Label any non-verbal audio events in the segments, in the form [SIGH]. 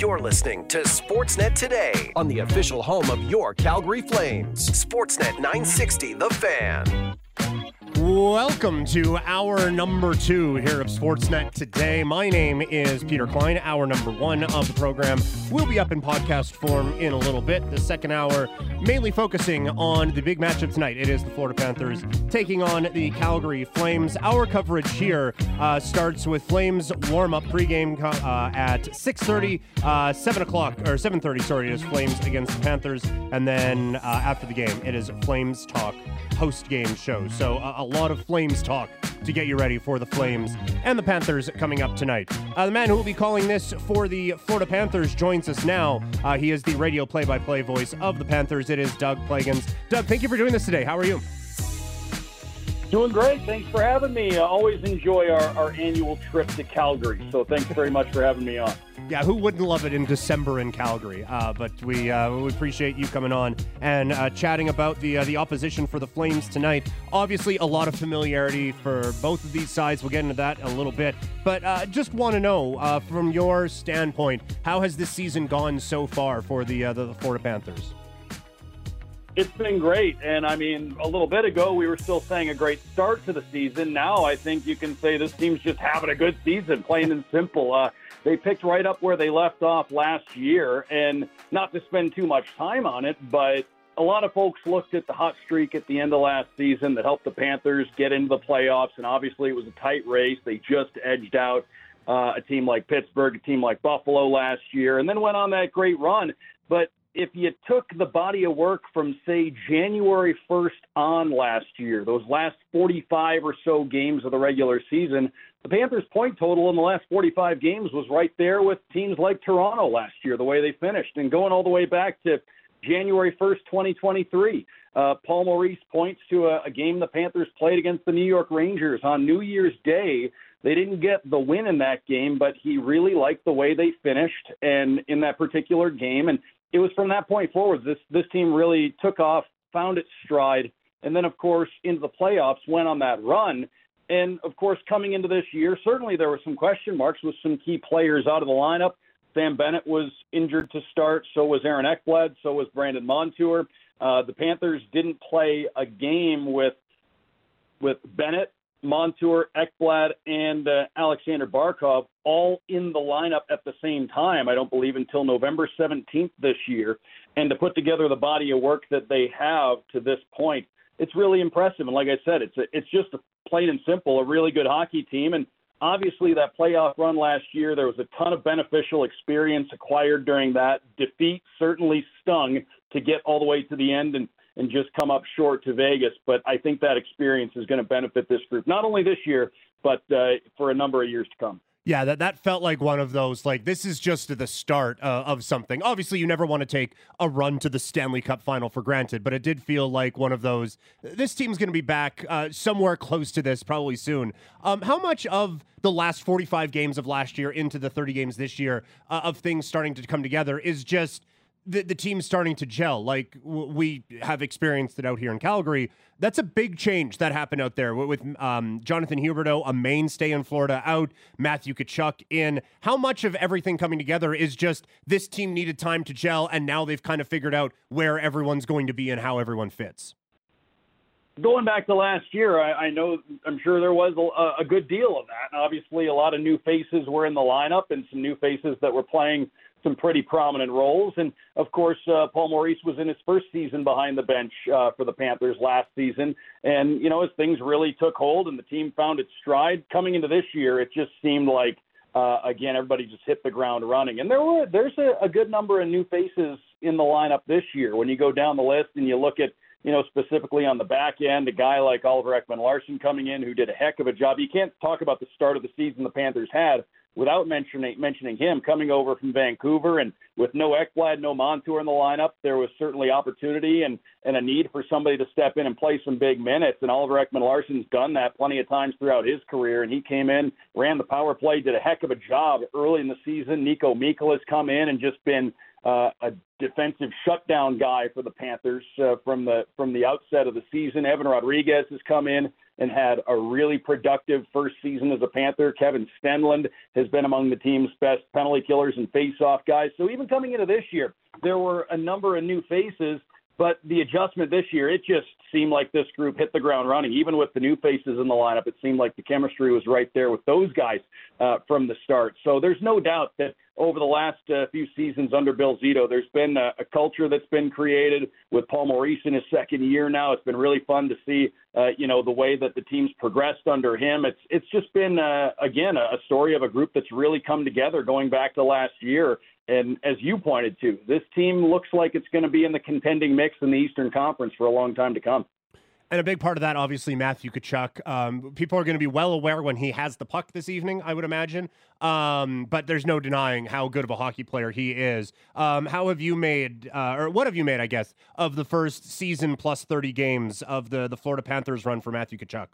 You're listening to Sportsnet Today on the official home of your Calgary Flames. Sportsnet 960, The Fan. Welcome to hour number two here of Sportsnet today. My name is Peter Klein. Hour number one of the program will be up in podcast form in a little bit. The second hour mainly focusing on the big matchup tonight. It is the Florida Panthers taking on the Calgary Flames. Our coverage here uh, starts with Flames warm up pregame uh, at 6:30, uh, 7 o'clock or 7:30. Sorry, it is Flames against the Panthers, and then uh, after the game, it is Flames talk post game show. So a, a, lot of Flames talk to get you ready for the Flames and the Panthers coming up tonight. Uh, the man who will be calling this for the Florida Panthers joins us now. Uh, he is the radio play by play voice of the Panthers. It is Doug Plagens. Doug, thank you for doing this today. How are you? Doing great. Thanks for having me. I always enjoy our, our annual trip to Calgary. So thanks very much for having me on. Yeah, who wouldn't love it in December in Calgary? Uh, but we uh, we appreciate you coming on and uh, chatting about the uh, the opposition for the Flames tonight. Obviously, a lot of familiarity for both of these sides. We'll get into that in a little bit. But uh, just want to know, uh, from your standpoint, how has this season gone so far for the the, the Florida Panthers? It's been great. And I mean, a little bit ago, we were still saying a great start to the season. Now I think you can say this team's just having a good season, plain and simple. Uh, they picked right up where they left off last year. And not to spend too much time on it, but a lot of folks looked at the hot streak at the end of last season that helped the Panthers get into the playoffs. And obviously, it was a tight race. They just edged out uh, a team like Pittsburgh, a team like Buffalo last year, and then went on that great run. But if you took the body of work from, say, January 1st on last year, those last 45 or so games of the regular season, the Panthers' point total in the last 45 games was right there with teams like Toronto last year, the way they finished. And going all the way back to January 1st, 2023, uh, Paul Maurice points to a, a game the Panthers played against the New York Rangers on New Year's Day. They didn't get the win in that game, but he really liked the way they finished and in that particular game. And it was from that point forward this this team really took off, found its stride, and then of course into the playoffs went on that run. And of course, coming into this year, certainly there were some question marks with some key players out of the lineup. Sam Bennett was injured to start, so was Aaron Ekblad, so was Brandon Montour. Uh, the Panthers didn't play a game with with Bennett, Montour, Ekblad, and uh, Alexander Barkov all in the lineup at the same time. I don't believe until November 17th this year, and to put together the body of work that they have to this point, it's really impressive. And like I said, it's a, it's just plain and simple, a really good hockey team. And obviously, that playoff run last year, there was a ton of beneficial experience acquired during that. Defeat certainly stung to get all the way to the end and, and just come up short to Vegas. But I think that experience is going to benefit this group, not only this year, but uh, for a number of years to come. Yeah, that, that felt like one of those, like, this is just the start uh, of something. Obviously, you never want to take a run to the Stanley Cup final for granted, but it did feel like one of those. This team's going to be back uh, somewhere close to this probably soon. Um, how much of the last 45 games of last year into the 30 games this year uh, of things starting to come together is just the, the team's starting to gel. Like w- we have experienced it out here in Calgary. That's a big change that happened out there with um, Jonathan Huberdeau, a mainstay in Florida, out, Matthew Tkachuk in. How much of everything coming together is just this team needed time to gel, and now they've kind of figured out where everyone's going to be and how everyone fits? Going back to last year, I, I know I'm sure there was a, a good deal of that. And obviously, a lot of new faces were in the lineup, and some new faces that were playing some pretty prominent roles. And of course, uh, Paul Maurice was in his first season behind the bench uh, for the Panthers last season. And, you know, as things really took hold and the team found its stride coming into this year, it just seemed like, uh, again, everybody just hit the ground running. And there were, there's a, a good number of new faces in the lineup this year. When you go down the list and you look at, you know, specifically on the back end, a guy like Oliver Ekman Larsson coming in who did a heck of a job. You can't talk about the start of the season the Panthers had without mentioning mentioning him coming over from Vancouver and with no Ekblad, no Montour in the lineup, there was certainly opportunity and, and a need for somebody to step in and play some big minutes. And Oliver Ekman Larsson's done that plenty of times throughout his career. And he came in, ran the power play, did a heck of a job early in the season. Niko Mikkola has come in and just been uh, a defensive shutdown guy for the Panthers uh, from the from the outset of the season. Evan Rodrigues has come in and had a really productive first season as a Panther. Kevin Stenlund has been among the team's best penalty killers and face-off guys. So even coming into this year, there were a number of new faces but the adjustment this year, it just seemed like this group hit the ground running. Even with the new faces in the lineup, it seemed like the chemistry was right there with those guys uh, from the start. So there's no doubt that over the last uh, few seasons under Bill Zito, there's been a, a, culture that's been created with Paul Maurice in his second year now. It's been really fun to see, uh, you know, the way that the team's progressed under him. It's it's just been uh, again a story of a group that's really come together going back to last year and as you pointed to, this team looks like it's going to be in the contending mix in the Eastern Conference for a long time to come. And a big part of that, obviously, Matthew Tkachuk. Um, people are going to be well aware when he has the puck this evening, I would imagine. Um, but there's no denying how good of a hockey player he is. Um, how have you made, uh, or what have you made, I guess, of the first season plus 30 games of the, the Florida Panthers run for Matthew Tkachuk?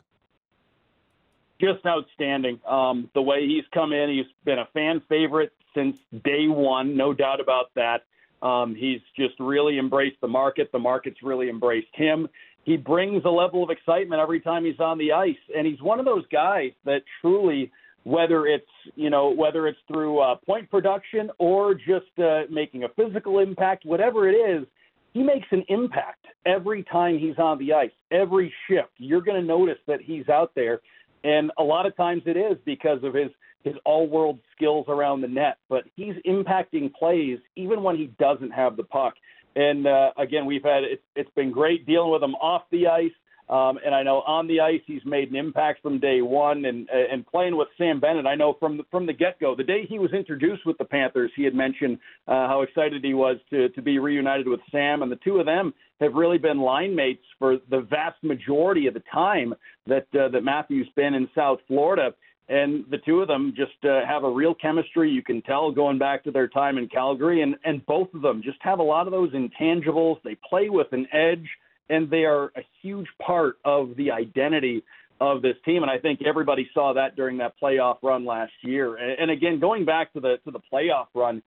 Just outstanding. Um, the way he's come in, he's been a fan favorite since day one, no doubt about that. Um, he's just really embraced the market. The market's really embraced him. He brings a level of excitement every time he's on the ice, and he's one of those guys that truly, whether it's you know whether it's through uh, point production or just uh, making a physical impact, whatever it is, he makes an impact every time he's on the ice. Every shift, you're going to notice that he's out there, and a lot of times it is because of his his all-world skills around the net, but he's impacting plays even when he doesn't have the puck. And uh, again, we've had it's, it's been great dealing with him off the ice. Um, and I know on the ice he's made an impact from day one, and and playing with Sam Bennett. I know from the, from the get go, the day he was introduced with the Panthers, he had mentioned uh, how excited he was to to be reunited with Sam, and the two of them have really been line mates for the vast majority of the time that uh, that Matthew's been in South Florida and the two of them just uh, have a real chemistry. You can tell going back to their time in Calgary, and and both of them just have a lot of those intangibles. They play with an edge, and they are a huge part of the identity of this team. And I think everybody saw that during that playoff run last year. And, and again, going back to the to the playoff run,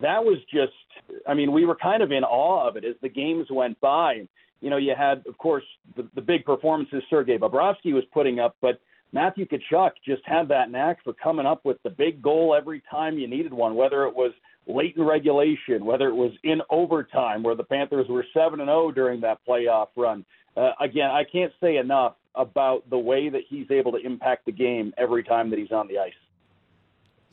that was just. I mean, we were kind of in awe of it as the games went by. You know, you had, of course, the, the big performances Sergei Bobrovsky was putting up, but Matthew Tkachuk just had that knack for coming up with the big goal every time you needed one, whether it was late in regulation, whether it was in overtime, where the Panthers were 7 and 0 during that playoff run. Uh, again, I can't say enough about the way that he's able to impact the game every time that he's on the ice.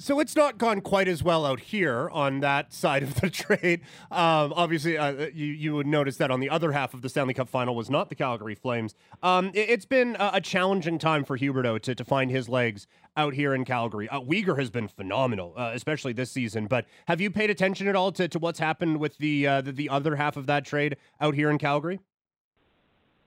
So it's not gone quite as well out here on that side of the [LAUGHS] trade. Um, obviously, uh, you you would notice that on the other half of the Stanley Cup final was not the Calgary Flames. Um, it, has been a, a, challenging time for Huberdeau to, to find his legs out here in Calgary. Uh, Weegar has been phenomenal, uh, especially this season. But have you paid attention at all to, to what's happened with the, uh, the the other half of that trade out here in Calgary?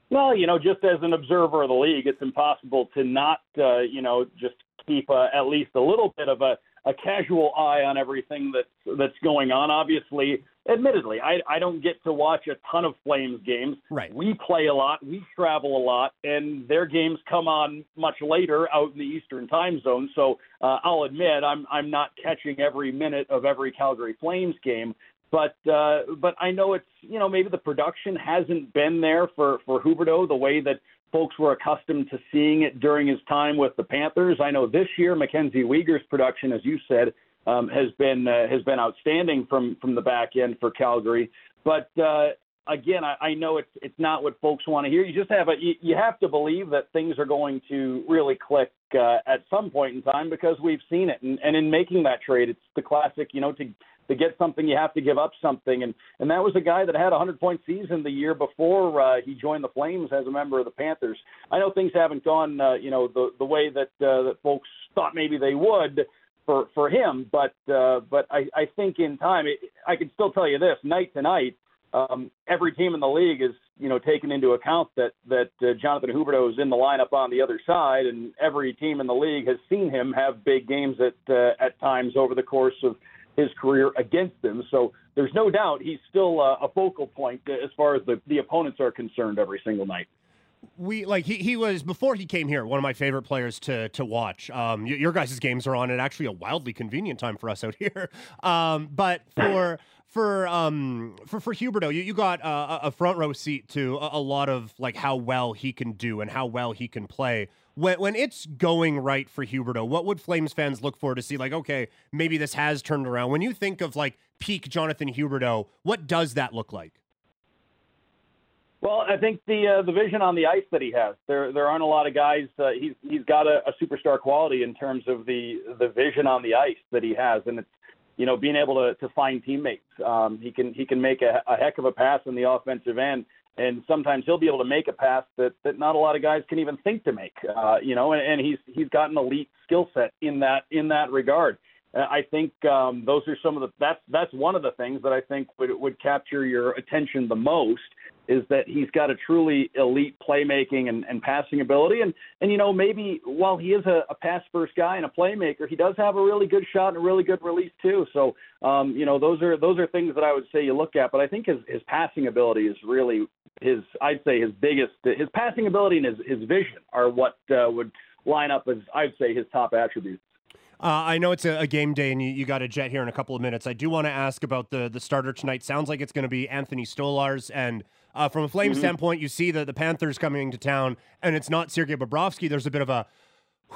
Well, you know, just as an observer of the league, it's impossible to not, uh, you know, just keep uh, at least a little bit of a, a casual eye on everything that's that's going on. Obviously, admittedly, I, I don't get to watch a ton of Flames games. Right. We play a lot, we travel a lot, and their games come on much later out in the Eastern Time Zone. So uh, I'll admit I'm I'm not catching every minute of every Calgary Flames game. But uh, but I know it's you know maybe the production hasn't been there for for Huberdeau the way that folks were accustomed to seeing it during his time with the Panthers. I know this year Mackenzie Weegar's production, as you said, um, has been uh, has been outstanding from from the back end for Calgary. But uh, again, I, I know it's it's not what folks want to hear. You just have a you, you have to believe that things are going to really click uh, at some point in time because we've seen it. And, and in making that trade, it's the classic, you know, to to get something, you have to give up something. And and that was a guy that had a 100 point season the year before uh, he joined the Flames as a member of the Panthers. I know things haven't gone, uh, you know, the the way that uh, that folks thought maybe they would for for him, but uh, but I, I think in time, it, I can still tell you this: night to night, um, every team in the league is you know taken into account that that uh, Jonathan Huberdeau is in the lineup on the other side, and every team in the league has seen him have big games at uh, at times over the course of his career against them. So there's no doubt he's still uh, a focal point as far as the, the opponents are concerned every single night. we like he, he was before he came here one of my favorite players to to watch um y- your guys' games are on at actually a wildly convenient time for us out [LAUGHS] here um but for for um for for Huberdeau, you, you got a front row seat to a, a, lot of like how well he can do and how well he can play. When when it's going right for Huberdeau, what would Flames fans look for to see like okay, maybe this has turned around? When you think of like peak Jonathan Huberdeau, what does that look like? Well, I think the uh, the vision on the ice that he has. There there aren't a lot of guys. Uh, he's he's got a, a superstar quality in terms of the the vision on the ice that he has, and it's you know being able to to find teammates. Um, he can he can make a, a heck of a pass in the offensive end, and sometimes he'll be able to make a pass that that not a lot of guys can even think to make. Uh, you know, and, and he's he's got an elite skill set in that in that regard. I think um, those are some of the that's that's one of the things that I think would would capture your attention the most is that he's got a truly elite playmaking and, and passing ability. And, and, you know, maybe while he is a, a pass first guy and a playmaker, he does have a really good shot and a really good release too. So, um, you know, those are, those are things that I would say you look at, but I think his, his passing ability is really his, I'd say his biggest, his passing ability and his, his vision are what uh, would line up as I'd say his top attributes. Uh, I know it's a, a, game day and you, you got a jet here in a couple of minutes. I do want to ask about the the starter tonight. Sounds like it's going to be Anthony Stolarz and uh, from a Flame mm-hmm. standpoint, you see the, the Panthers coming to town, and it's not Sergei Bobrovsky. There's a bit of a,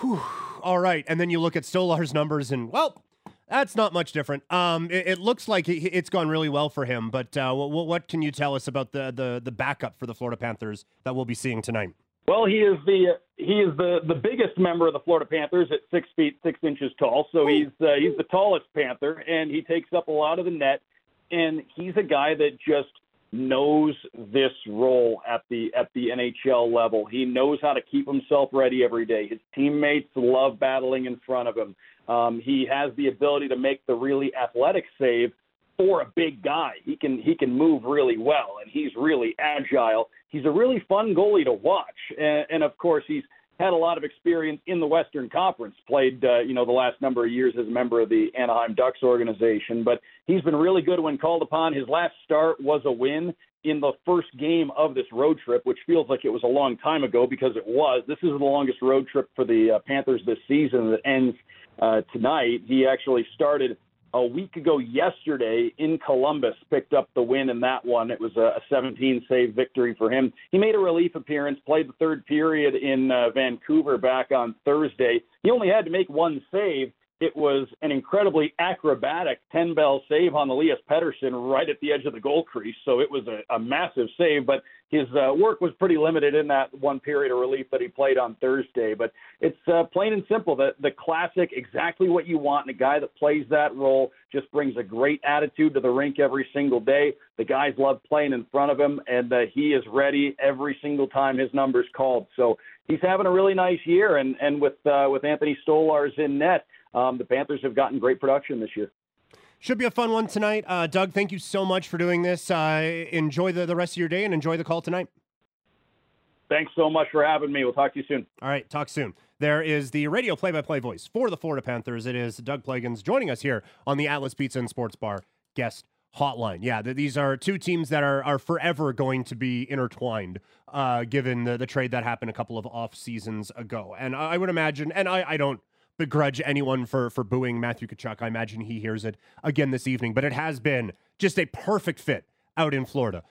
whew, all right. And then you look at Stolarz's numbers, and well, that's not much different. Um, it, it looks like it, has gone really well for him. But uh, what, what, can you tell us about the, the the backup for the Florida Panthers that we'll be seeing tonight? Well, he is the he is the the biggest member of the Florida Panthers at six feet six inches tall. So he's uh, he's the tallest Panther, and he takes up a lot of the net. And he's a guy that just knows this role at the at the NHL level. He knows how to keep himself ready every day. His teammates love battling in front of him. Um, he has the ability to make the really athletic save for a big guy. He can he can move really well, and he's really agile. He's a really fun goalie to watch, and, and of course he's had a lot of experience in the Western Conference, played, uh, you know, the last number of years as a member of the Anaheim Ducks organization. But he's been really good when called upon. His last start was a win in the first game of this road trip, which feels like it was a long time ago because it was. This is the longest road trip for the uh, Panthers this season that ends uh, tonight. He actually started a week ago yesterday in Columbus picked up the win in that one. It was a 17 save victory for him. He made a relief appearance, played the third period in uh, Vancouver back on Thursday. He only had to make one save, it was an incredibly acrobatic 10 bell save on Elias Pettersson right at the edge of the goal crease. So it was a, a massive save, but his uh, work was pretty limited in that one period of relief that he played on Thursday. But it's uh, plain and simple the, the classic, exactly what you want. And a guy that plays that role just brings a great attitude to the rink every single day. The guys love playing in front of him, and uh, he is ready every single time his number's called. So he's having a really nice year. And, and with, uh, with Anthony Stolarz in net, um, the Panthers have gotten great production this year. Should be a fun one tonight. Uh, Doug, thank you so much for doing this. Uh, enjoy the, the rest of your day and enjoy the call tonight. Thanks so much for having me. We'll talk to you soon. All right, talk soon. There is the radio play by play voice for the Florida Panthers. It is Doug Plagens joining us here on the Atlas Pizza and Sports Bar guest hotline. Yeah, th- these are two teams that are, are forever going to be intertwined, uh, given the, the trade that happened a couple of off seasons ago. And I, I would imagine, and I, I don't begrudge anyone for for booing Matthew Tkachuk. I imagine he hears it again this evening, but it has been just a perfect fit out in Florida.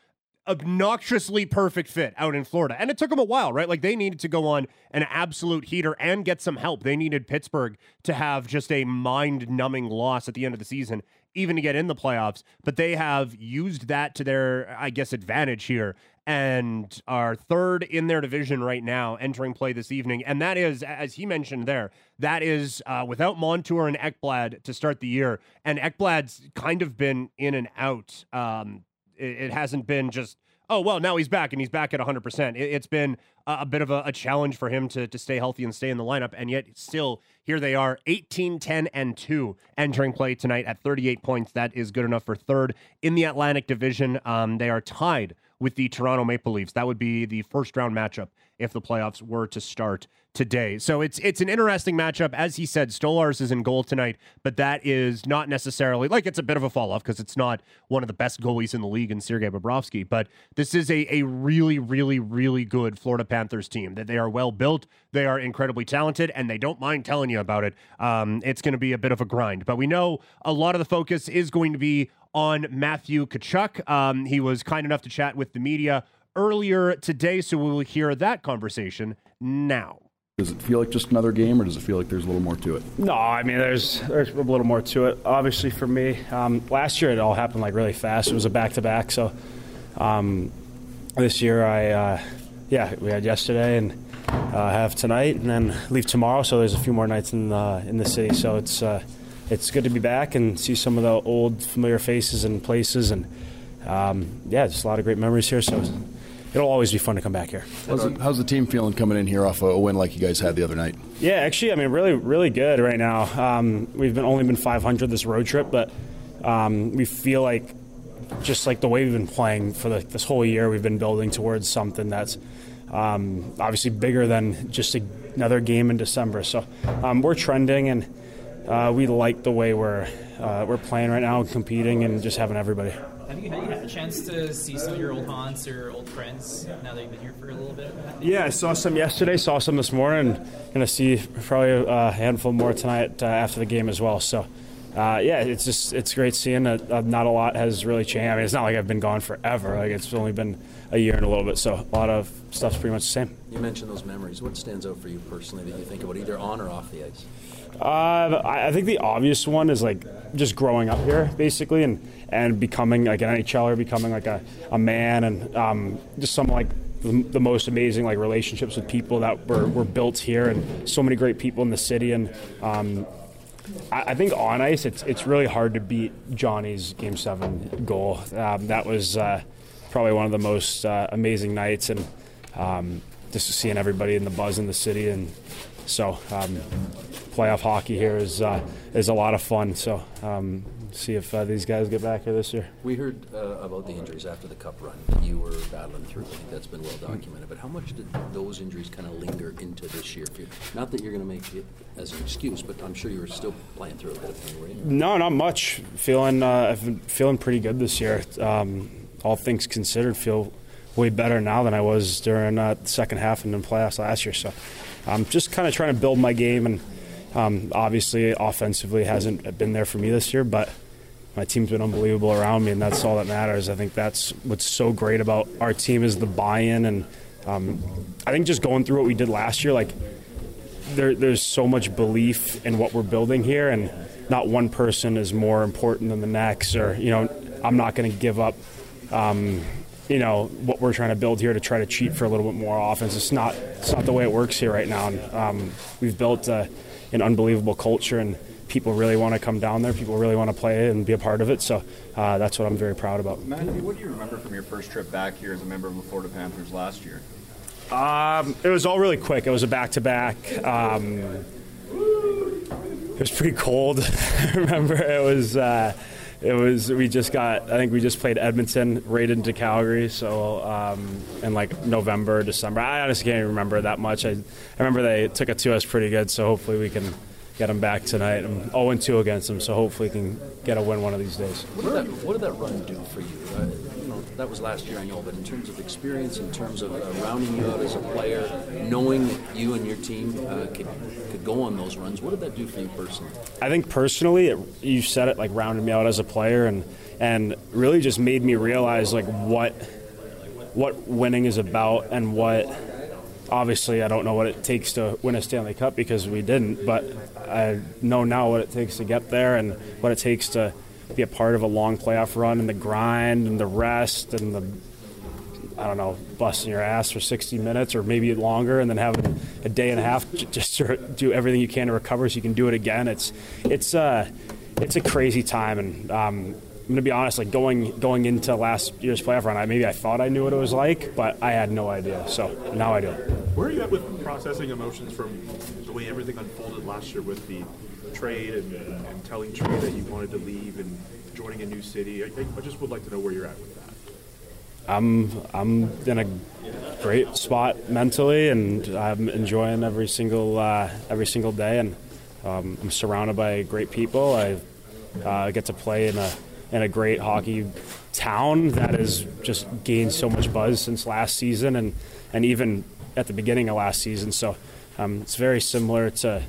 Obnoxiously perfect fit out in Florida. And it took them a while, right? Like they needed to go on an absolute heater and get some help. They needed Pittsburgh to have just a mind numbing loss at the end of the season, even to get in the playoffs. But they have used that to their, I guess, advantage here and are third in their division right now, entering play this evening. And that is, as he mentioned there, that is uh, without Montour and Ekblad to start the year. And Ekblad's kind of been in and out. Um, it, it, hasn't been just, oh, well, now he's back and he's back at 100%. It, has been a, a, bit of a, a, challenge for him to, to stay healthy and stay in the lineup. And yet, still, here they are 18, 10, and 2 entering play tonight at 38 points. That is good enough for third in the Atlantic Division. Um, they are tied with the Toronto Maple Leafs. That would be the first round matchup if the playoffs were to start today. So it's it's an interesting matchup. As he said, Stolarz is in goal tonight, but that is not necessarily like it's a bit of a fall off because it's not one of the best goalies in the league in Sergei Bobrovsky. But this is a, a really, really, really good Florida Panthers team. That they are well built, they are incredibly talented, and they don't mind telling you about it. Um, it's going to be a bit of a grind, but we know a lot of the focus is going to be on Matthew Tkachuk. Um, he was kind enough to chat with the media earlier today, so we will hear that conversation now. Does it feel like just another game, or does it feel like there's a little more to it? No, I mean there's there's a little more to it. Obviously, for me, um, last year it all happened like really fast. It was a back to back. So um, this year, I uh, yeah, we had yesterday and uh, have tonight, and then leave tomorrow. So there's a few more nights in the in the city. So it's uh, it's good to be back and see some of the old familiar faces and places, and um, yeah, just a lot of great memories here. So it'll always be fun to come back here. How's, it, how's the team feeling coming in here off a win like you guys had the other night? Yeah, actually, I mean, really, really good right now. Um, we've been only been 500 this road trip, but um, we feel like just like the way we've been playing for the, this whole year, we've been building towards something that's um, obviously bigger than just a, another game in December. So um, we're trending, and uh, we like the way we're uh, we're playing right now, competing, and just having everybody. Have you, have you had a chance to see some of your old haunts or old friends now that you've been here for a little bit? Yeah, I saw some yesterday, saw some this morning. Going to see probably a handful more tonight uh, after the game as well. So, uh, yeah, it's just it's great seeing that uh, not a lot has really changed. I mean, it's not like I've been gone forever. Like it's only been a year and a little bit, so a lot of stuff's pretty much the same. You mentioned those memories. What stands out for you personally that you think about, either on or off the ice? Uh, I think the obvious one is like just growing up here, basically, and and becoming like an NHLer, becoming like a, a man, and um, just some like the, most amazing like relationships with people that were, were built here, and so many great people in the city, and um, I, I, think on ice, it's it's really hard to beat Johnny's Game Seven goal. Um, that was uh, probably one of the most uh, amazing nights, and um, just seeing everybody in the buzz in the city, and so um, playoff hockey here is uh, is a lot of fun. So um, see if uh, these guys get back here this year. We heard uh, about the injuries after the Cup run that you were battling through. I think that's been well documented. But how much did those injuries kind of linger into this year? Not that you're going to make it as an excuse, but I'm sure you were still playing through a bit of pain, were you? No, not much. Feeling uh, I've been feeling pretty good this year. Um, all things considered, feel way better now than I was during uh, the second half and in playoffs last year. So I'm just kind of trying to build my game and um, obviously, offensively hasn't been there for me this year, but my team's been unbelievable around me, and that's all that matters. I think that's what's so great about our team is the buy-in, and um, I think just going through what we did last year, like there, there's so much belief in what we're building here, and not one person is more important than the next, or you know, I'm not going to give up. Um, you know what we're trying to build here to try to cheat for a little bit more offense. It's not it's not the way it works here right now. And, um, we've built uh, an unbelievable culture, and people really want to come down there. People really want to play and be a part of it. So uh, that's what I'm very proud about. Matthew, what do you remember from your first trip back here as a member of the Florida Panthers last year? Um, it was all really quick. It was a back to back. It was pretty cold. [LAUGHS] I remember it was. Uh, it was we just got I think we just played Edmonton right into Calgary so um, in like November December. I honestly can't even remember that much. I, I remember they took it to us pretty good so hopefully we can get them back tonight. I'm 0 2 against them so hopefully we can get a win one of these days. What did that, what did that run do for you that was last year I know but in terms of experience in terms of uh, rounding you out as a player knowing that you and your team uh, could could go on those runs what did that do for you personally? I think personally it, you said it like rounded me out as a player and and really just made me realize like what what winning is about and what obviously I don't know what it takes to win a Stanley Cup because we didn't, but I know now what it takes to get there and what it takes to be a part of a long playoff run and the grind and the rest and the I don't know, busting your ass for 60 minutes or maybe longer, and then having a day and a half just to do everything you can to recover so you can do it again. It's it's uh, it's a crazy time, and um, I'm gonna be honest. Like going going into last year's playoff run, I maybe I thought I knew what it was like, but I had no idea. So now I do. Where are you at with processing emotions from the way everything unfolded last year with the trade and, and telling Trey that you wanted to leave and joining a new city? I, I just would like to know where you're at with that. I'm I'm in a great spot mentally, and I'm enjoying every single uh, every single day, and um, I'm surrounded by great people. I uh, get to play in a in a great hockey town that has just gained so much buzz since last season, and and even at the beginning of last season. So um, it's very similar to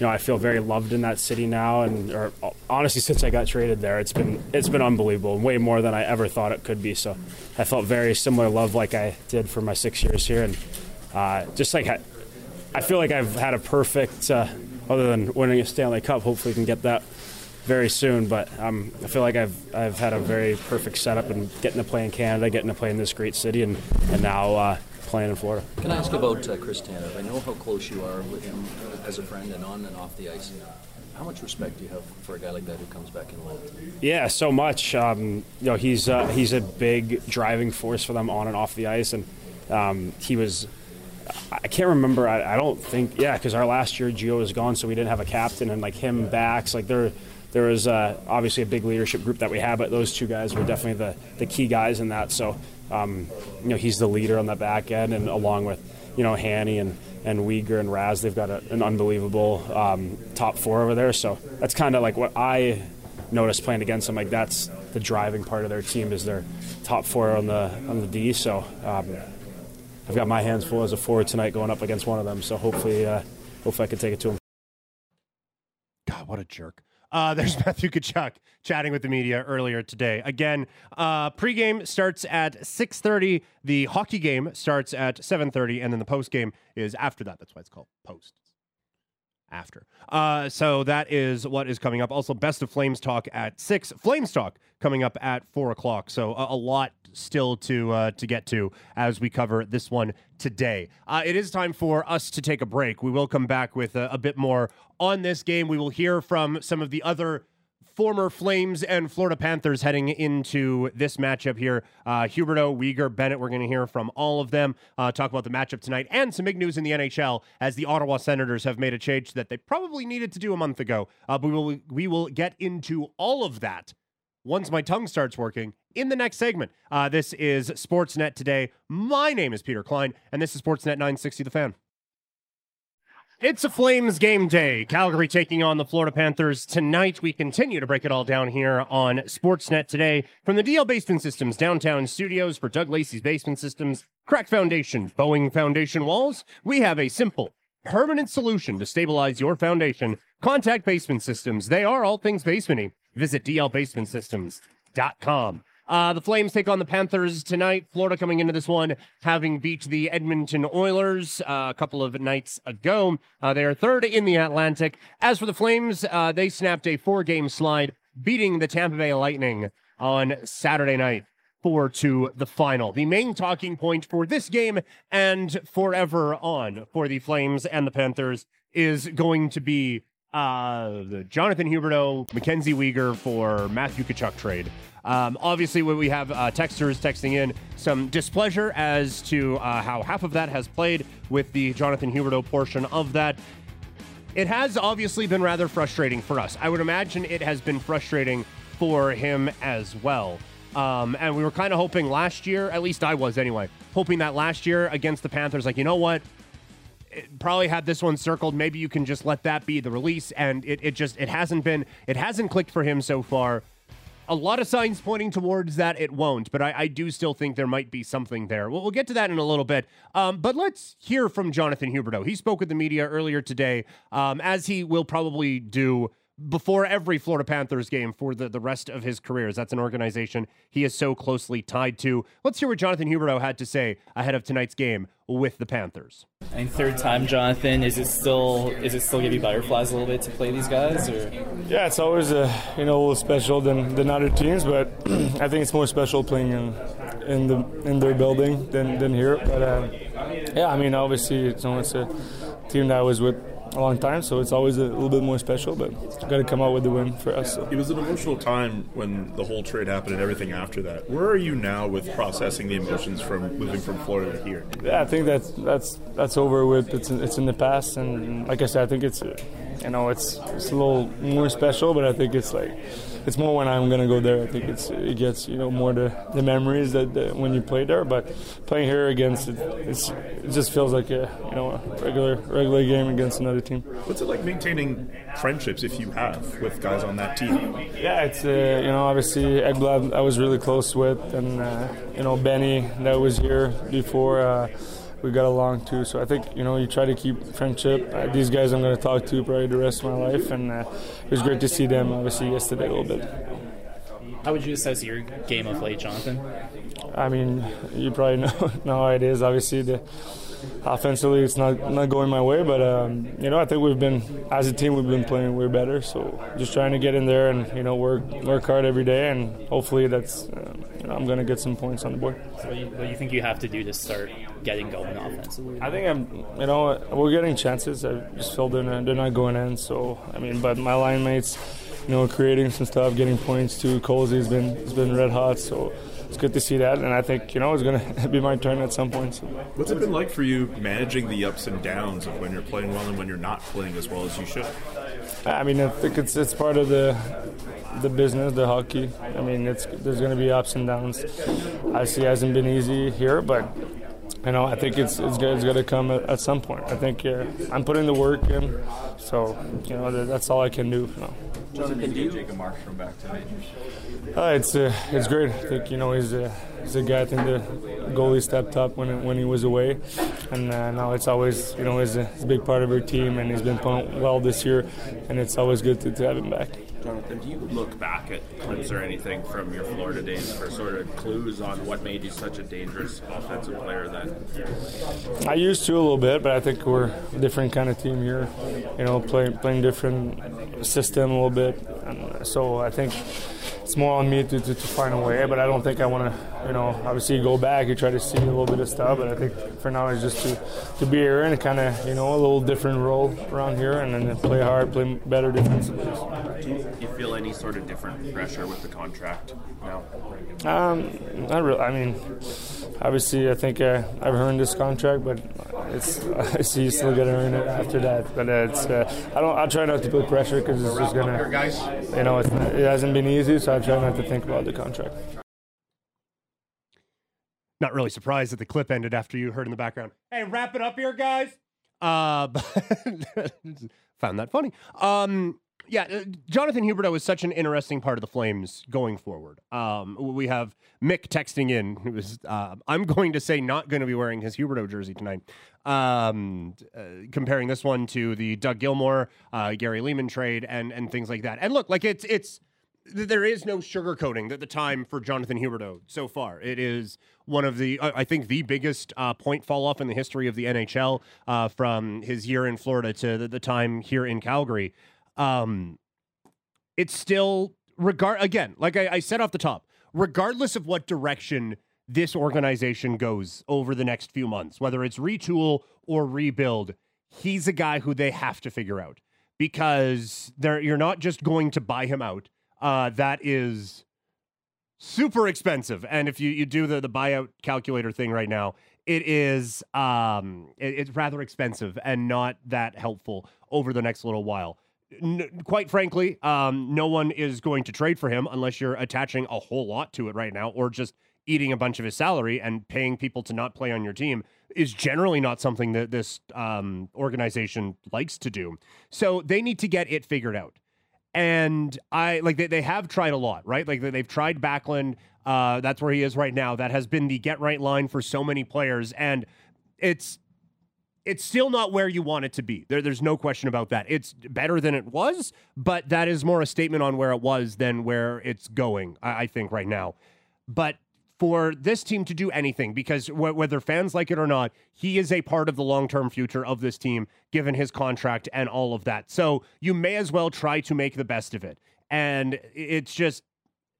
you know, I feel very loved in that city now, and or, honestly, since I got traded there, it's been it's been unbelievable, way more than I ever thought it could be. So, I felt very similar love like I did for my six years here, and uh, just like I, I feel like I've had a perfect, uh, other than winning a Stanley Cup. Hopefully, we can get that very soon. But um, I feel like I've I've had a very perfect setup and getting to play in Canada, getting to play in this great city, and and now. Uh, playing in Florida. Can I ask about uh, Chris Tanev? I know how close you are with him as a friend and on and off the ice. How much respect do you have for a guy like that who comes back in love? Yeah, so much. Um, you know, he's uh, he's a big driving force for them on and off the ice, and um, he was. I can't remember. I, I don't think. Yeah, because our last year Gio was gone, so we didn't have a captain, and like him backs, like there, there was uh, obviously a big leadership group that we had, but those two guys were definitely the the key guys in that. So um, you know, he's the leader on the back end, and along with you know Hanny and and Weegar and Raz, they've got a, an unbelievable um, top four over there. So that's kind of like what I noticed playing against them. Like that's the driving part of their team is their top four on the on the D. So um, I've got my hands full as a forward tonight going up against one of them. So hopefully, uh, hopefully I can take it to him. God, what a jerk. Uh, [LAUGHS] there's Matthew Tkachuk chatting with the media earlier today. Again, uh, pregame starts at 6:30. The hockey game starts at 7:30, and then the postgame is after that. That's why it's called post. After. Uh, so that is what is coming up. Also, Best of Flames talk at six. Flames talk coming up at four o'clock. So a, a lot still to uh, to get to as we cover this one today. Uh, it is time for us to take a break. We will come back with a, a bit more on this game. We will hear from some of the other former Flames and Florida Panthers heading into this matchup here. Uh, Huberdeau, Weegar, Bennett, we're going to hear from all of them, uh, talk about the matchup tonight, and some big news in the NHL as the Ottawa Senators have made a change that they probably needed to do a month ago. Uh, but we will, we will get into all of that once my tongue starts working in the next segment. Uh, this is Sportsnet today. My name is Peter Klein, and this is Sportsnet 960 The Fan. It's a Flames game day. Calgary taking on the Florida Panthers tonight. We continue to break it all down here on Sportsnet today from the DL Basement Systems downtown studios for Doug Lacey's Basement Systems, Crack Foundation, Bowing Foundation Walls. We have a simple, permanent solution to stabilize your foundation. Contact Basement Systems. They are all things basementy. Visit dlbasementsystems.com. Uh, the Flames take on the Panthers tonight. Florida coming into this one, having beat the Edmonton Oilers uh, a couple of nights ago. Uh, they are third in the Atlantic. As for the Flames, uh, they snapped a four game slide, beating the Tampa Bay Lightning on Saturday night. Four to the final. The main talking point for this game and forever on for the Flames and the Panthers is going to be uh, the Jonathan Huberdeau, Mackenzie Weegar for Matthew Tkachuk trade. Um, obviously, when we have uh, texters texting in some displeasure as to uh, how half of that has played with the Jonathan Huberdeau portion of that. It has obviously been rather frustrating for us. I would imagine it has been frustrating for him as well. Um, and we were kind of hoping last year, at least I was anyway, hoping that last year against the Panthers, like, you know what? Probably had this one circled. Maybe you can just let that be the release. And it, it just, it hasn't been, it hasn't clicked for him so far. A lot of signs pointing towards that it won't, but I, I do still think there might be something there. We'll, we'll get to that in a little bit. Um, but let's hear from Jonathan Huberdeau. He spoke with the media earlier today, um, as he will probably do before every Florida Panthers game for the, the rest of his career, as that's an organization he is so closely tied to. Let's hear what Jonathan Huberdeau had to say ahead of tonight's game with the Panthers. And third time, Jonathan, is it still is it still give you butterflies a little bit to play these guys? Or yeah, it's always a you know a little special than, than other teams, but [CLEARS THROAT] I think it's more special playing in in the in their building than, than here. But uh, yeah, I mean obviously it's, it's a team that I was with a long time, so it's always a little bit more special. But got to come out with the win for us. So. It was an emotional time when the whole trade happened and everything after that. Where are you now with processing the emotions from moving from Florida to here? Yeah, I think that's that's that's over with. It's in, it's in the past, and like I said, I think it's you know, it's it's a little more special, but I think it's like it's more when I'm gonna go there. I think it's it gets you know more the, the memories that, that when you play there. But playing here against it, it's, it just feels like a you know a regular regular game against another team. What's it like maintaining friendships if you have with guys on that team? Yeah, it's uh, you know obviously Ekblad I was really close with, and uh, you know Benny that was here before. Uh, we got along too. So I think you know you try to keep friendship. Uh, these guys I'm going to talk to probably the rest of my life, and uh, it was great to see them obviously yesterday a little bit. How would you assess your game of late, Jonathan? I mean, you probably [LAUGHS] know, know how it is. Obviously, the offensively it's not not going my way, but um, you know I think we've been as a team we've been playing way better. So just trying to get in there and you know work work hard every day, and hopefully that's uh, you know, I'm going to get some points on the board. So what, do you, what do you think you have to do to start getting going offensively? I think I'm you know we're getting chances. I just feel they're not, they're not going in. So I mean, but my line mates. You know, creating some stuff, getting points too. Colsey's been has been red hot, so it's good to see that, and I think you know it's going [LAUGHS] to be my turn at some point. So. What's it been like for you managing the ups and downs of when you're playing well and when you're not playing as well as you should? I mean, I think it's it's part of the the business, the hockey. I mean, it's there's going to be ups and downs. I see it hasn't been easy here, but you know, I think it's it's, it's going to come at, at, some point. I think uh, I'm putting the work in, so you know that, that's all I can do. You know. Jonathan, do you Jacob Markstrom back tonight? Uh, it's uh, it's great. I think you know he's a he's a guy. I think the goalie stepped up when when he was away, and uh, now it's always you know he's a, he's a, big part of our team, and he's been playing well this year, and it's always good to, to have him back. Jonathan, do you look back at clips or anything from your Florida days for sort of clues on what made you such a dangerous offensive player then? I used to a little bit, but I think we're a different kind of team here. You know, playing playing different system a little bit, and so I think it's more on me to, to, to, find a way. But I don't think I want to, you know, obviously go back and try to see a little bit of stuff. But I think for now it's just to, to be here and kind of, you know, a little different role around here and then play hard, play better defensively. Do you, you feel any sort of different pressure with the contract now? Um, not really. I mean, obviously, I think uh, I've earned this contract, but it's [LAUGHS] I see you still got to earn it after that. But it's uh, I don't. I try not to put pressure because it's just gonna, you know, it hasn't been easy. So I try not to think about the contract. Not really surprised that the clip ended after you heard in the background. Hey, wrap it up here, guys. Uh, [LAUGHS] found that funny. Um, yeah, uh, Jonathan Huberdeau is such an interesting part of the Flames going forward. Um, we have Mick texting in, who is, uh, I'm going to say, not going to be wearing his Huberdeau jersey tonight. Um, uh, comparing this one to the Doug Gilmour, uh, Gary Leeman trade, and and things like that. And look, like it's it's there is no sugarcoating that the time for Jonathan Huberdeau so far. It is one of the, I think, the biggest uh, point fall off in the history of the NHL uh, from his year in Florida to the, the time here in Calgary. Um, it's still regard again, like I, I said off the top, regardless of what direction this organization goes over the next few months, whether it's retool or rebuild, he's a guy who they have to figure out because they're, you're not just going to buy him out. Uh, that is super expensive. And if you, you do the, the buyout calculator thing right now, it is um, it, it's rather expensive and not that helpful over the next little while. N- quite frankly, um, no one is going to trade for him unless you're attaching a whole lot to it right now, or just eating a bunch of his salary and paying people to not play on your team is generally not something that this um, organization likes to do. So they need to get it figured out. And I like they, they have tried a lot, right? Like they've tried Backlund. Uh, that's where he is right now. That has been the get right line for so many players, and it's it's still not where you want it to be. There, there's no question about that. It's better than it was, but that is more a statement on where it was than where it's going, I, I think, right now. But for this team to do anything, because w- whether fans like it or not, he is a part of the long term future of this team, given his contract and all of that. So you may as well try to make the best of it. And it's just,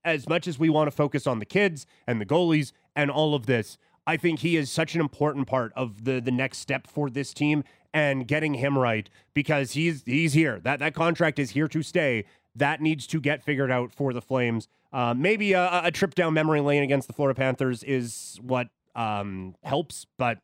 as much as we want to focus on the kids and the goalies and all of this, I think he is such an important part of the the next step for this team and getting him right because he's he's here. That that contract is here to stay. That needs to get figured out for the Flames. Uh, maybe a, a, trip down memory lane against the Florida Panthers is what um, helps, but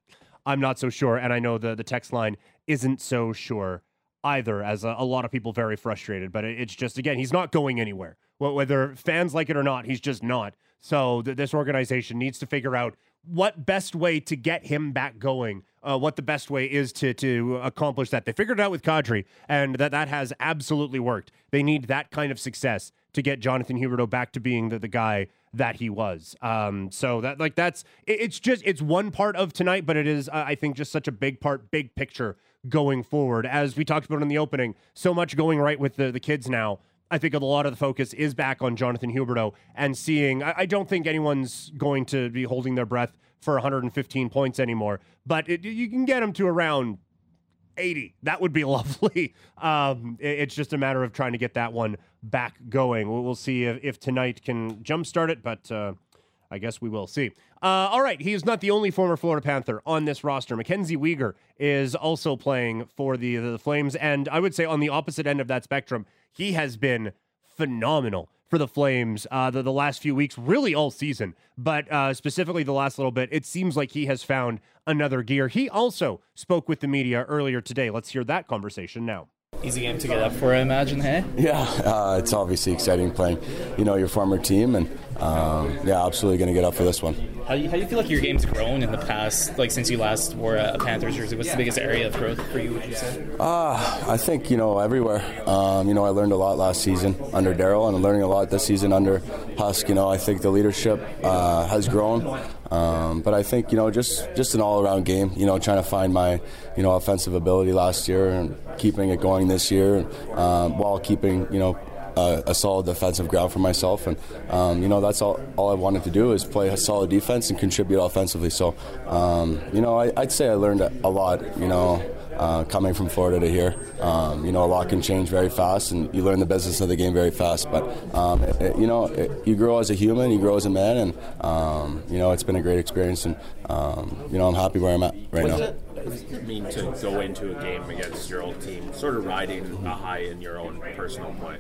I'm not so sure. And I know the the text line isn't so sure either, as a, a lot of people very frustrated. But it, it's just again, he's not going anywhere. Whether fans like it or not, he's just not. So th- this organization needs to figure out what best way to get him back going. Uh, what the best way is to to accomplish that. They figured it out with Kadri, and that that has absolutely worked. They need that kind of success to get Jonathan Huberdeau back to being the, the guy that he was. Um, so that like that's it, it's just it's one part of tonight, but it is uh, I think just such a big part, big picture going forward. As we talked about in the opening, so much going right with the the kids now. I think a lot of the focus is back on Jonathan Huberdeau and seeing. I, I don't think anyone's going to be holding their breath for 115 points anymore, but it, you can get him to around 80. That would be [LAUGHS] lovely. Um, it- it's just a matter of trying to get that one back going. We'll, we'll see if, if tonight can jumpstart it, but uh, I guess we will see. Uh, all right, he is not the only former Florida Panther on this roster. Mackenzie Weegar is also playing for the, the Flames, and I would say on the opposite end of that spectrum, he has been phenomenal for the Flames uh, the, the last few weeks, really all season, but uh, specifically the last little bit. It seems like he has found another gear. He also spoke with the media earlier today. Let's hear that conversation now. Easy game to get up for, I imagine. Hey. Yeah, uh, it's obviously exciting playing, you know, your former team, and um, yeah, absolutely going to get up for this one. How do, you, how do you feel like your game's grown in the past, like since you last wore a Panthers jersey? What's the biggest area of growth for you? Would you say? Uh, I think you know everywhere. Um, you know, I learned a lot last season under Darryl, and I'm learning a lot this season under Husk. You know, I think the leadership uh, has grown, um, but I think you know just just an all-around game. You know, trying to find my you know offensive ability last year and keeping it going this year, um, while keeping you know a, a solid defensive ground for myself. And, um, you know, that's all, all I wanted to do is play a solid defense and contribute offensively. So, um, you know, I, I'd say I learned a, lot, you know, uh, coming from Florida to here. Um, you know, a lot can change very fast, and you learn the business of the game very fast. But, um, it, it- you know, it, you grow as a human, you grow as a man, and, um, you know, it's been a great experience. And, um, you know, I'm happy where I'm at right now. Mean to go into a game against your old team, sort of riding a high in your own personal play?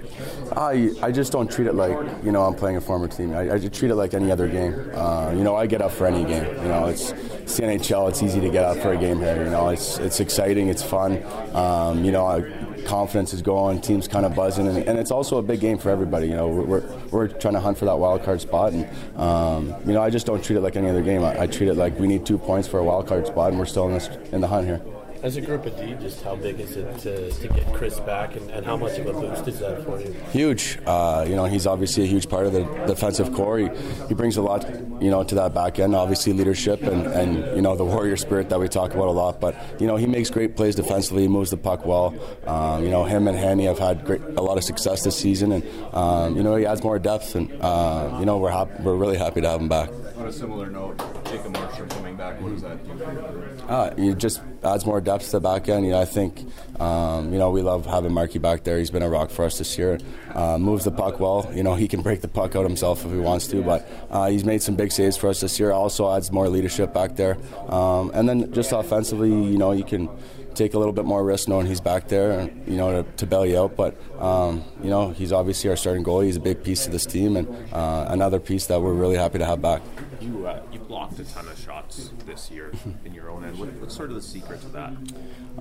I, I just don't treat it like you know I'm playing a former team. I, I just treat it like any other game. Uh, you know I get up for any game. You know it's, it's the NHL. It's easy to get up for a game here. You know it's it's exciting. It's fun. Um, you know I, confidence is going. Team's kind of buzzing, and, and it's also a big game for everybody. You know we're, we're, trying to hunt for that wild card spot, and um, you know I just don't treat it like any other game. I, I treat it like we need two points for a wild card spot, and we're still in this in the hunt here. As a group of D, just how big is it to, to get Chris back, and, and how much of a boost is that for you? Huge. Uh, you know, he's obviously a huge part of the defensive core. He, he brings a lot, you know, to that back end. Obviously, leadership and, and you know the warrior spirit that we talk about a lot. But you know, he makes great plays defensively. He moves the puck well. Um, you know, him and Hanny have had great, a lot of success this season, and um, you know he adds more depth. And uh, you know, we're happy, we're really happy to have him back. On a similar note, Jacob Markstrom coming back, what does that do for you? Uh, he just adds more depth to the back end. You know, I think um, you know we love having Marky back there. He's been a rock for us this year. Uh, moves the puck well. You know, he can break the puck out himself if he wants to, but uh, he's made some big saves for us this year. Also adds more leadership back there, um, and then just offensively, you know, you can take a little bit more risk knowing he's back there, you know, to, to you out. But um, you know, he's obviously our starting goalie. He's a big piece of this team, and uh, another piece that we're really happy to have back. You uh, you blocked a ton of shots this year in your own end. What, what's sort of the secret to that?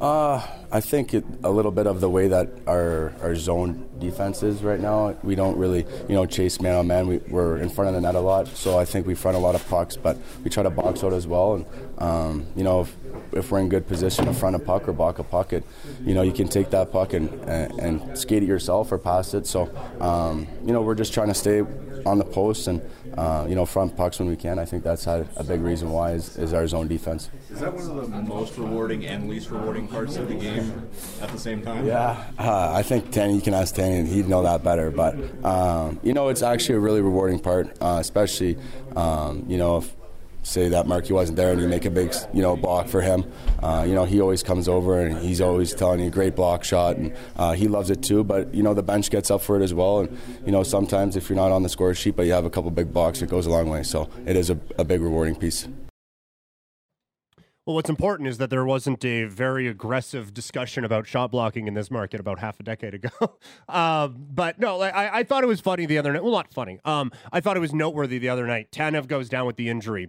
Uh, I think it, a little bit of the way that our, our zone defense is right now. We don't really, you know, chase man on man. We, we're in front of the net a lot, so I think we front a lot of pucks, but we try to box out as well. And um, you know, if, if we're in good position to front a puck or block a puck, it, you know, you can take that puck and, and, and skate it yourself or pass it. So, um, you know, we're just trying to stay on the post and uh, you know front pucks when we can. I think that's had a big reason why is, is our zone defense. Is that one of the most rewarding and least rewarding parts of the game at the same time? Yeah, uh, I think Tanny, you can ask Tanny, and he'd know that better. But, um, you know, it's actually a really rewarding part, uh, especially, um, you know, if, say that Marky wasn't there and you make a big, you know, block for him. Uh, you know, he always comes over and he's always telling you great block shot, and uh, he loves it too. But you know, the bench gets up for it as well, and you know, sometimes if you're not on the score sheet but you have a couple big blocks, it goes a long way. So it is a, a big rewarding piece. Well, what's important is that there wasn't a very aggressive discussion about shot blocking in this market about half a decade ago. [LAUGHS] um, but no, I, I thought it was funny the other night. Well, not funny. Um, I thought it was noteworthy the other night. Tanev goes down with the injury.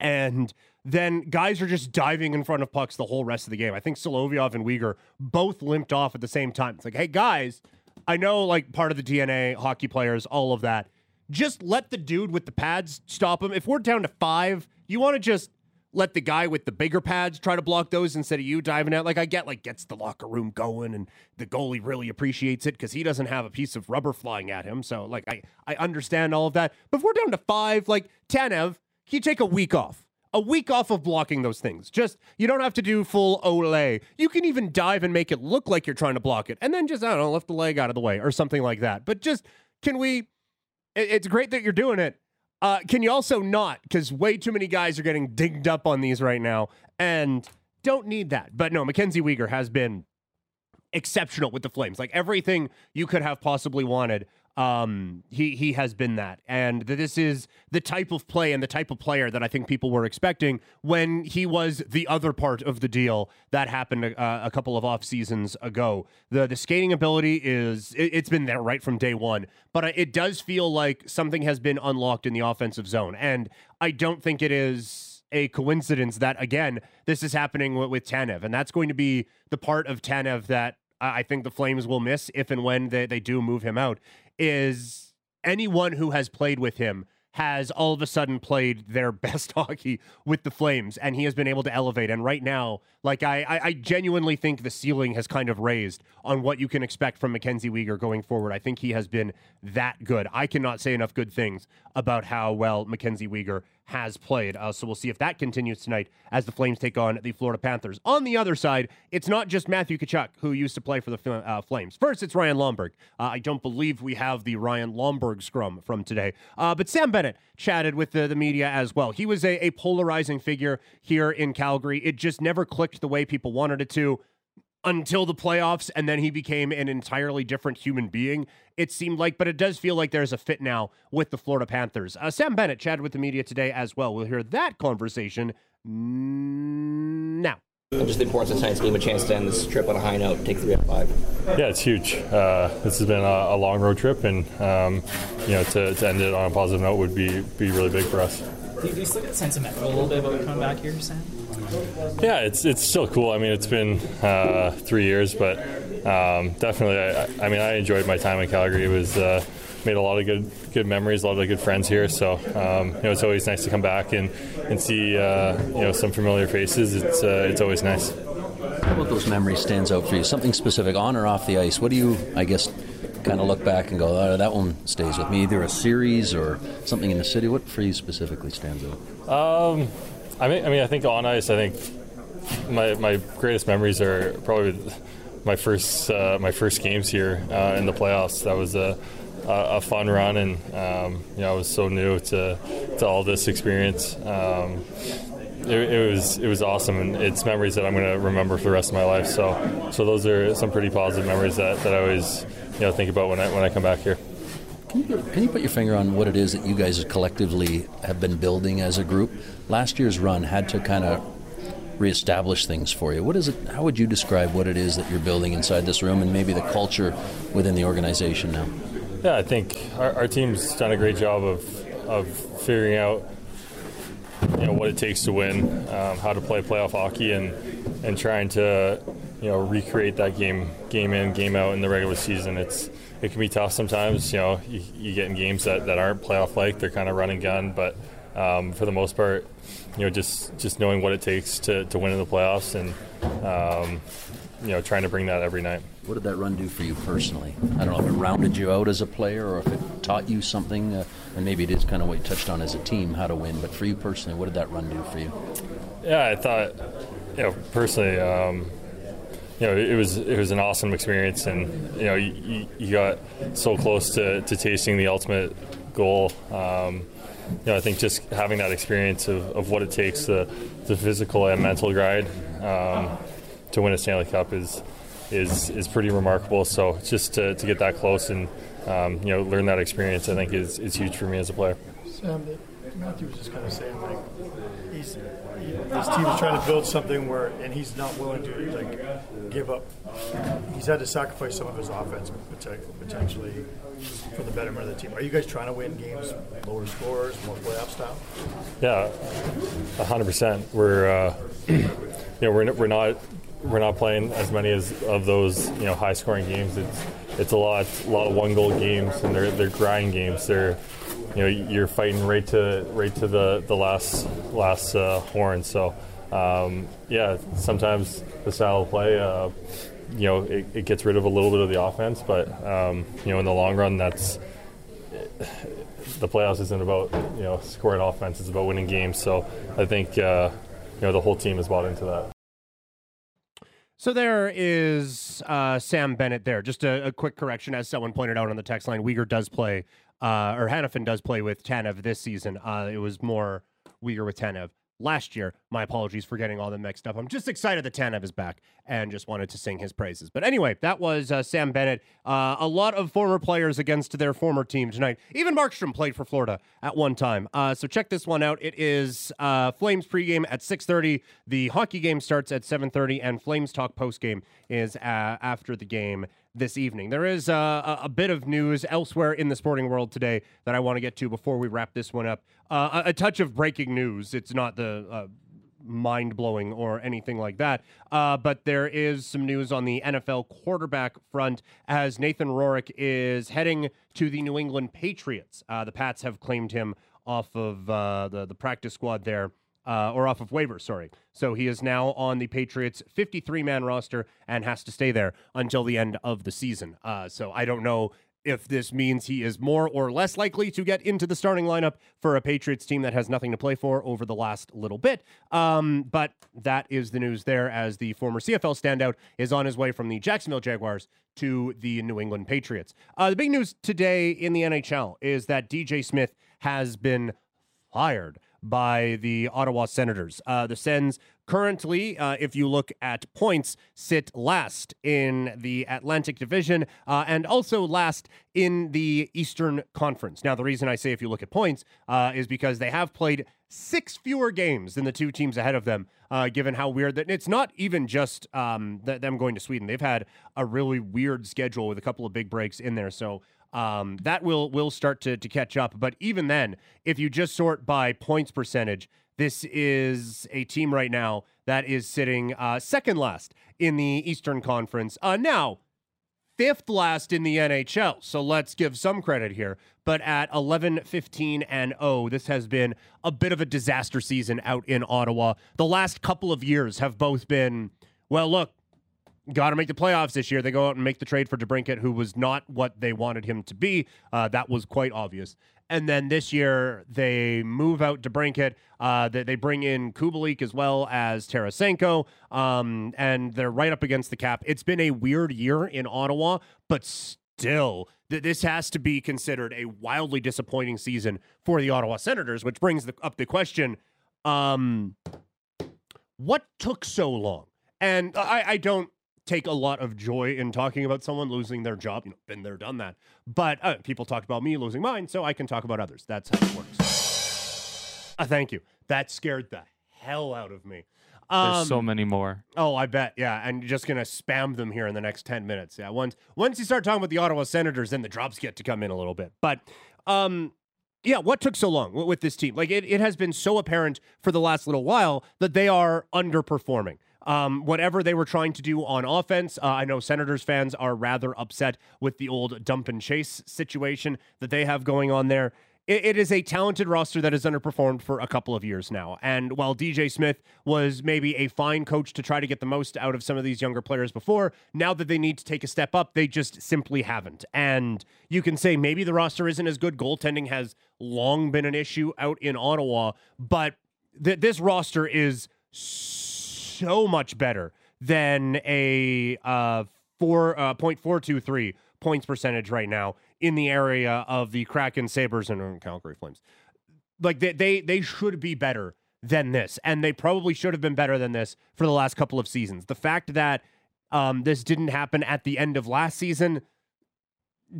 And then guys are just diving in front of pucks the whole rest of the game. I think Solovyov and Weegar both limped off at the same time. It's like, hey guys, I know like part of the DNA, hockey players, all of that. Just let the dude with the pads stop him. If we're down to five, you want to just let the guy with the bigger pads try to block those instead of you diving out. Like I get like gets the locker room going and the goalie really appreciates it because he doesn't have a piece of rubber flying at him. So like I I understand all of that. But if we're down to five, like Tanev, he take a week off. A week off of blocking those things. Just you don't have to do full ole. You can even dive and make it look like you're trying to block it, and then just I don't know, lift the leg out of the way or something like that. But just can we? It's great that you're doing it. Uh, can you also not? Because way too many guys are getting dinged up on these right now, and don't need that. But no, Mackenzie Weegar has been exceptional with the Flames. Like everything you could have possibly wanted, um, he he has been that. And this is the type of play and the type of player that I think people were expecting when he was the other part of the deal that happened uh, a couple of off seasons ago. The the skating ability is it, it's been there right from day one, but it does feel like something has been unlocked in the offensive zone, and I don't think it is a coincidence that again this is happening with, with Tanev, and that's going to be the part of Tanev that I think the Flames will miss if and when they, they do move him out. Is anyone who has played with him has all of a sudden played their [LAUGHS] best hockey with the Flames, and he has been able to elevate. And right now, like I, I, I genuinely think the ceiling has kind of raised on what you can expect from Mackenzie Weegar going forward. I think he has been that good. I cannot say enough good things about how well Mackenzie Weegar has played. Uh, so we'll see if that continues tonight as the Flames take on the Florida Panthers. On the other side, it's not just Matthew Tkachuk who used to play for the uh, Flames. First, it's Ryan Lomberg. Uh, I don't believe we have the Ryan Lomberg scrum from today, uh, but Sam Bennett chatted with the, the media as well. He was a, a polarizing figure here in Calgary. It just never clicked the way people wanted it to until the playoffs, and then he became an entirely different human being. It seemed like, but it does feel like there's a fit now with the Florida Panthers. Uh, Sam Bennett chatted with the media today as well. We'll hear that conversation now. Just the importance of tonight's game, a chance to end this trip on a high note, take three out of five. Yeah, it's huge. Uh, this has been a, a long road trip, and um, you know to, to end it on a positive note would be be really big for us. Do you, do you still get sentimental a little bit about coming back here, Sam? Yeah, it's it's still cool. I mean, it's been uh, three years, but um, definitely, I, I mean, I enjoyed my time in Calgary. It was uh, made a lot of good good memories, a lot of good friends here. So um, you know, it's always nice to come back and and see uh, you know some familiar faces. It's uh, it's always nice. How about those memories stands out for you? Something specific on or off the ice? What do you, I guess, kind of look back and go, oh, that one stays with me? Either a series or something in the city. What for you specifically stands out? Um, I mean, I mean, I think on ice, I think my my greatest memories are probably my first uh, my first games here uh, in the playoffs. That was a a, fun run, and um, you know, I was so new to to all this experience. Um, it, it was it was awesome, and it's memories that I'm going to remember for the rest of my life. So, so those are some pretty positive memories that, that I always you know think about when I when I come back here. Can you, can you put your finger on what it is that you guys collectively have been building as a group? Last year's run had to kind of reestablish things for you. What is it? How would you describe what it is that you're building inside this room, and maybe the culture within the organization now? Yeah, I think our, our team's done a great job of of figuring out you know what it takes to win, um, how to play playoff hockey, and and trying to you know recreate that game game in game out in the regular season. It's it can be tough sometimes. You know, you, you get in games that, that aren't playoff like. They're kind of run and gun, but um, for the most part, you know, just just knowing what it takes to, to win in the playoffs and um, you know trying to bring that every night. What did that run do for you personally? I don't know if it rounded you out as a player or if it taught you something, uh, and maybe it is kind of what you touched on as a team, how to win. But for you personally, what did that run do for you? Yeah, I thought, you know, personally, um, you know, it was it was an awesome experience, and you know, you, you got so close to, to tasting the ultimate goal. Um, you know, I think just having that experience of, of what it takes, the, the physical and mental grind um, to win a Stanley Cup is is is pretty remarkable. So just to, to get that close and um, you know learn that experience, I think is, is huge for me as a player. Sam, that Matthew was just kind of saying like he's this team is trying to build something where, and he's not willing to like give up. He's had to sacrifice some of his offense potentially for the betterment of the team. Are you guys trying to win games, lower scores, more playoff style? Yeah, hundred percent. We're uh, [CLEARS THROAT] you know we're we're not we're not playing as many as of those you know high scoring games. It's it's a lot a lot of one goal games and they're they're grind games. They're you know you're fighting right to right to the the last last uh, horn. So um, yeah, sometimes the style of play. Uh, you know, it, it gets rid of a little bit of the offense, but um, you know, in the long run, that's the playoffs isn't about you know scoring offense; it's about winning games. So I think uh, you know the whole team has bought into that. So there is uh, Sam Bennett there. Just a, a, quick correction, as someone pointed out on the text line, Weegar does play, uh, or Hanifin does play with Tanev this season. Uh, it was more Weegar with Tanev last year. My apologies for getting all them mixed up. I'm just excited that Tanev is back and just wanted to sing his praises. But anyway, that was uh, Sam Bennett. Uh, a lot of former players against their former team tonight. Even Markstrom played for Florida at one time. Uh, so check this one out. It is uh, Flames pregame at 6:30. The hockey game starts at 7:30, and Flames talk postgame is uh, after the game this evening. There is uh, a, bit of news elsewhere in the sporting world today that I want to get to before we wrap this one up. Uh, a, touch of breaking news. It's not the uh, mind blowing or anything like that, uh, but there is some news on the NFL quarterback front as Nathan Rourke is heading to the New England Patriots. Uh, the Pats have claimed him off of uh, the the practice squad there uh, or off of waivers, sorry. So he is now on the Patriots 53 man roster and has to stay there until the end of the season. Uh, so I don't know if this means he is more or less likely to get into the starting lineup for a Patriots team that has nothing to play for over the last little bit. Um, but that is the news there as the former CFL standout is on his way from the Jacksonville Jaguars to the New England Patriots. Uh, the big news today in the NHL is that DJ Smith has been fired by the Ottawa Senators. Uh, the Sens currently, uh, if you look at points, sit last in the Atlantic Division uh, and also last in the Eastern Conference. Now, the reason I say if you look at points uh, is because they have played six fewer games than the two teams ahead of them. Uh, given how weird that it's not even just um, th- them going to Sweden, they've had a really weird schedule with a couple of big breaks in there. So um, that will will start to to catch up. But even then, if you just sort by points percentage, this is a team right now that is sitting uh, second last in the Eastern Conference. Uh, now, fifth last in the NHL. So let's give some credit here. But at 11, 15, and 0, this has been a bit of a disaster season out in Ottawa. The last couple of years have both been, well, look, got to make the playoffs this year. They go out and make the trade for DeBrincat, who was not what they wanted him to be. Uh, that was quite obvious. And then this year they move out DeBrincat. Uh, they, they bring in Kubalik as well as Tarasenko, um, and they're right up against the cap. It's been a weird year in Ottawa, but still, th- this has to be considered a wildly disappointing season for the Ottawa Senators, which brings the, up the question: um, What took so long? And I, I don't take a lot of joy in talking about someone losing their job. You know, been there, done that. But uh, people talked about me losing mine, so I can talk about others. That's how it works. Uh, thank you. That scared the hell out of me. Um, There's so many more. Oh, I bet. Yeah, and you're just gonna spam them here in the next ten minutes. Yeah, once once you start talking about the Ottawa Senators, then the drops get to come in a little bit. But um, yeah, what took so long with this team? Like it, it has been so apparent for the last little while that they are underperforming. Um, whatever they were trying to do on offense, uh, I know Senators fans are rather upset with the old dump and chase situation that they have going on there. It, is a talented roster that has underperformed for a couple of years now. And while DJ Smith was maybe a fine coach to try to get the most out of some of these younger players before, now that they need to take a step up, they just simply haven't. And you can say maybe the roster isn't as good. Goaltending has long been an issue out in Ottawa, but th- this roster is so much better than a uh, uh, points percentage right now in the area of the Kraken, Sabres, and Calgary Flames. Like they, they they should be better than this, and they probably should have been better than this for the last couple of seasons. The fact that um, this didn't happen at the end of last season,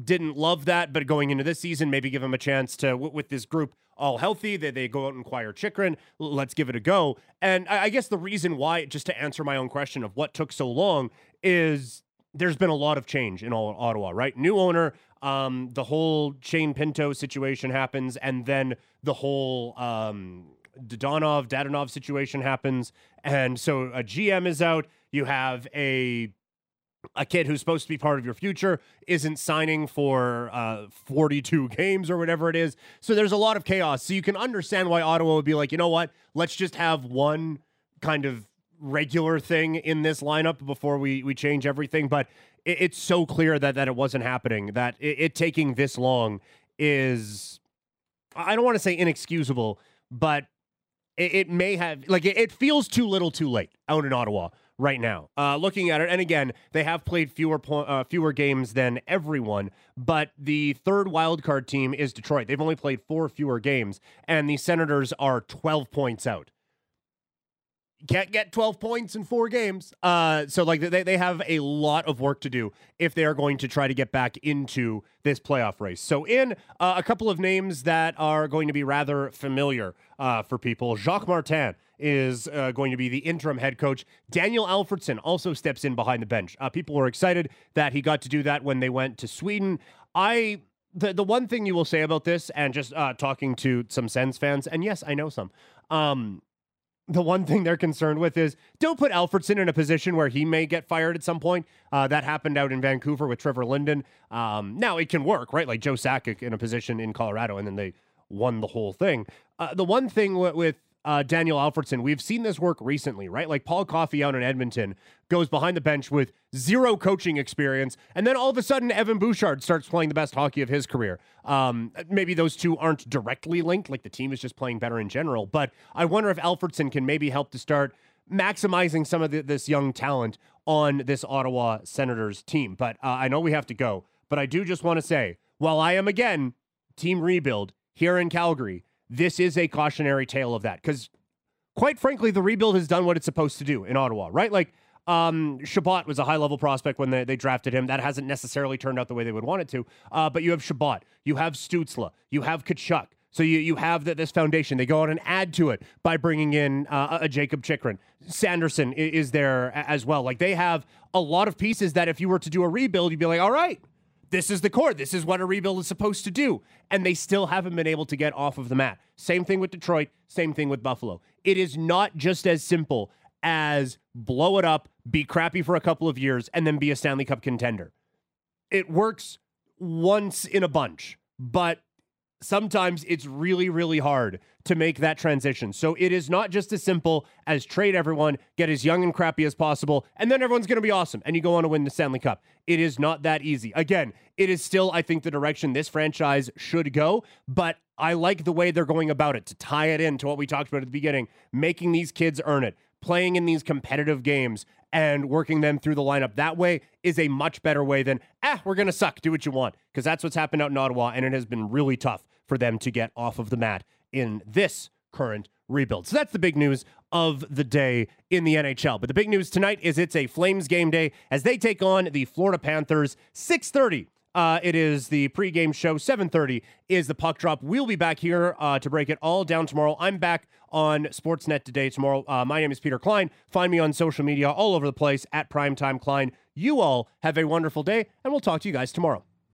didn't love that, but going into this season, maybe give him a chance to with this group all healthy. They they go out and acquire Chychrun. Let's give it a go. And I, I guess the reason why, just to answer my own question of what took so long, is there's been a lot of change in all Ottawa. Right, new owner. Um, the whole Shane Pinto situation happens, and then the whole um, Dadonov Dadonov situation happens, and so a GM is out. You have a a kid who's supposed to be part of your future isn't signing for uh, 42 [LAUGHS] games or whatever it is. So there's a lot of chaos. So you can understand why Ottawa would be like, you know what? Let's just have one kind of regular thing in this lineup before we we change everything. But it, it's so clear that that it wasn't happening. That it, it taking this long is, I don't want to say inexcusable, but it, it may have like it, it feels too little, too late out in Ottawa right now. Uh, looking at it, and again, they have played fewer po- uh, fewer games than everyone, but the third wild card team is Detroit. They've only played four fewer games, and the Senators are twelve points out. Can't get 12 points in four games. Uh, so like they, they have a lot of work to do if they are going to try to get back into this playoff race. So in uh, a couple of names that are going to be rather familiar uh, for people, Jacques Martin is uh, going to be the interim head coach. Daniel Alfredsson also steps in behind the bench. Uh, people were excited that he got to do that when they went to Sweden. I the the one thing you will say about this, and just uh, talking to some Sens fans, and yes, I know some. Um, the one thing they're concerned with is don't put Alfredsson in a position where he may get fired at some point. Uh, that happened out in Vancouver with Trevor Linden. Um, now it can work, right? Like Joe Sakic in a position in Colorado, and then they won the whole thing. Uh, the one thing with, with uh, Daniel Alfredsson, we've seen this work recently, right? Like Paul Coffey out in Edmonton goes behind the bench with zero coaching experience, and then all of a sudden Evan Bouchard starts playing the best hockey of his career. Um, maybe those two aren't directly linked, like the team is just playing better in general. But I wonder if Alfredson can maybe help to start maximizing some of the, this young talent on this Ottawa Senators team. But uh, I know we have to go, but I do just want to say, while I am again team rebuild here in Calgary this is a cautionary tale of that because quite frankly the rebuild has done what it's supposed to do in ottawa right like um Chabot was a high level prospect when they, they drafted him. That hasn't necessarily turned out the way they would want it to. Uh, but you have Chabot, you have Stützle, you have Tkachuk. So you you have the, this foundation. They go out and add to it by bringing in uh, a Jakob Chychrun. Sanderson is there as well. Like they have a lot of pieces that if you were to do a rebuild, you'd be like, all right, this is the core. This is what a rebuild is supposed to do. And they still haven't been able to get off of the mat. Same thing with Detroit, same thing with Buffalo. It is not just as simple as blow it up, be crappy for a couple of years, and then be a Stanley Cup contender. It works once in a bunch, but sometimes it's really, really hard to make that transition. So it is not just as simple as trade everyone, get as young and crappy as possible, and then everyone's going to be awesome and you go on to win the Stanley Cup. It is not that easy. Again, it is still, I think, the direction this franchise should go, but I like the way they're going about it to tie it into what we talked about at the beginning, making these kids earn it, playing in these competitive games and working them through the lineup that way is a much better way than, ah, we're going to suck, do what you want. Because that's what's happened out in Ottawa, and it has been really tough for them to get off of the mat in this current rebuild. So that's the big news of the day in the NHL. But the big news tonight is it's a Flames game day as they take on the Florida Panthers 6:30 uh, it is the pregame show. 7:30 is the puck drop. We'll be back here uh, to break it all down tomorrow. I'm back on Sportsnet today tomorrow. Uh, my name is Peter Klein. Find me on social media all over the place at Primetime Klein. You all have a wonderful day, and we'll talk to you guys tomorrow.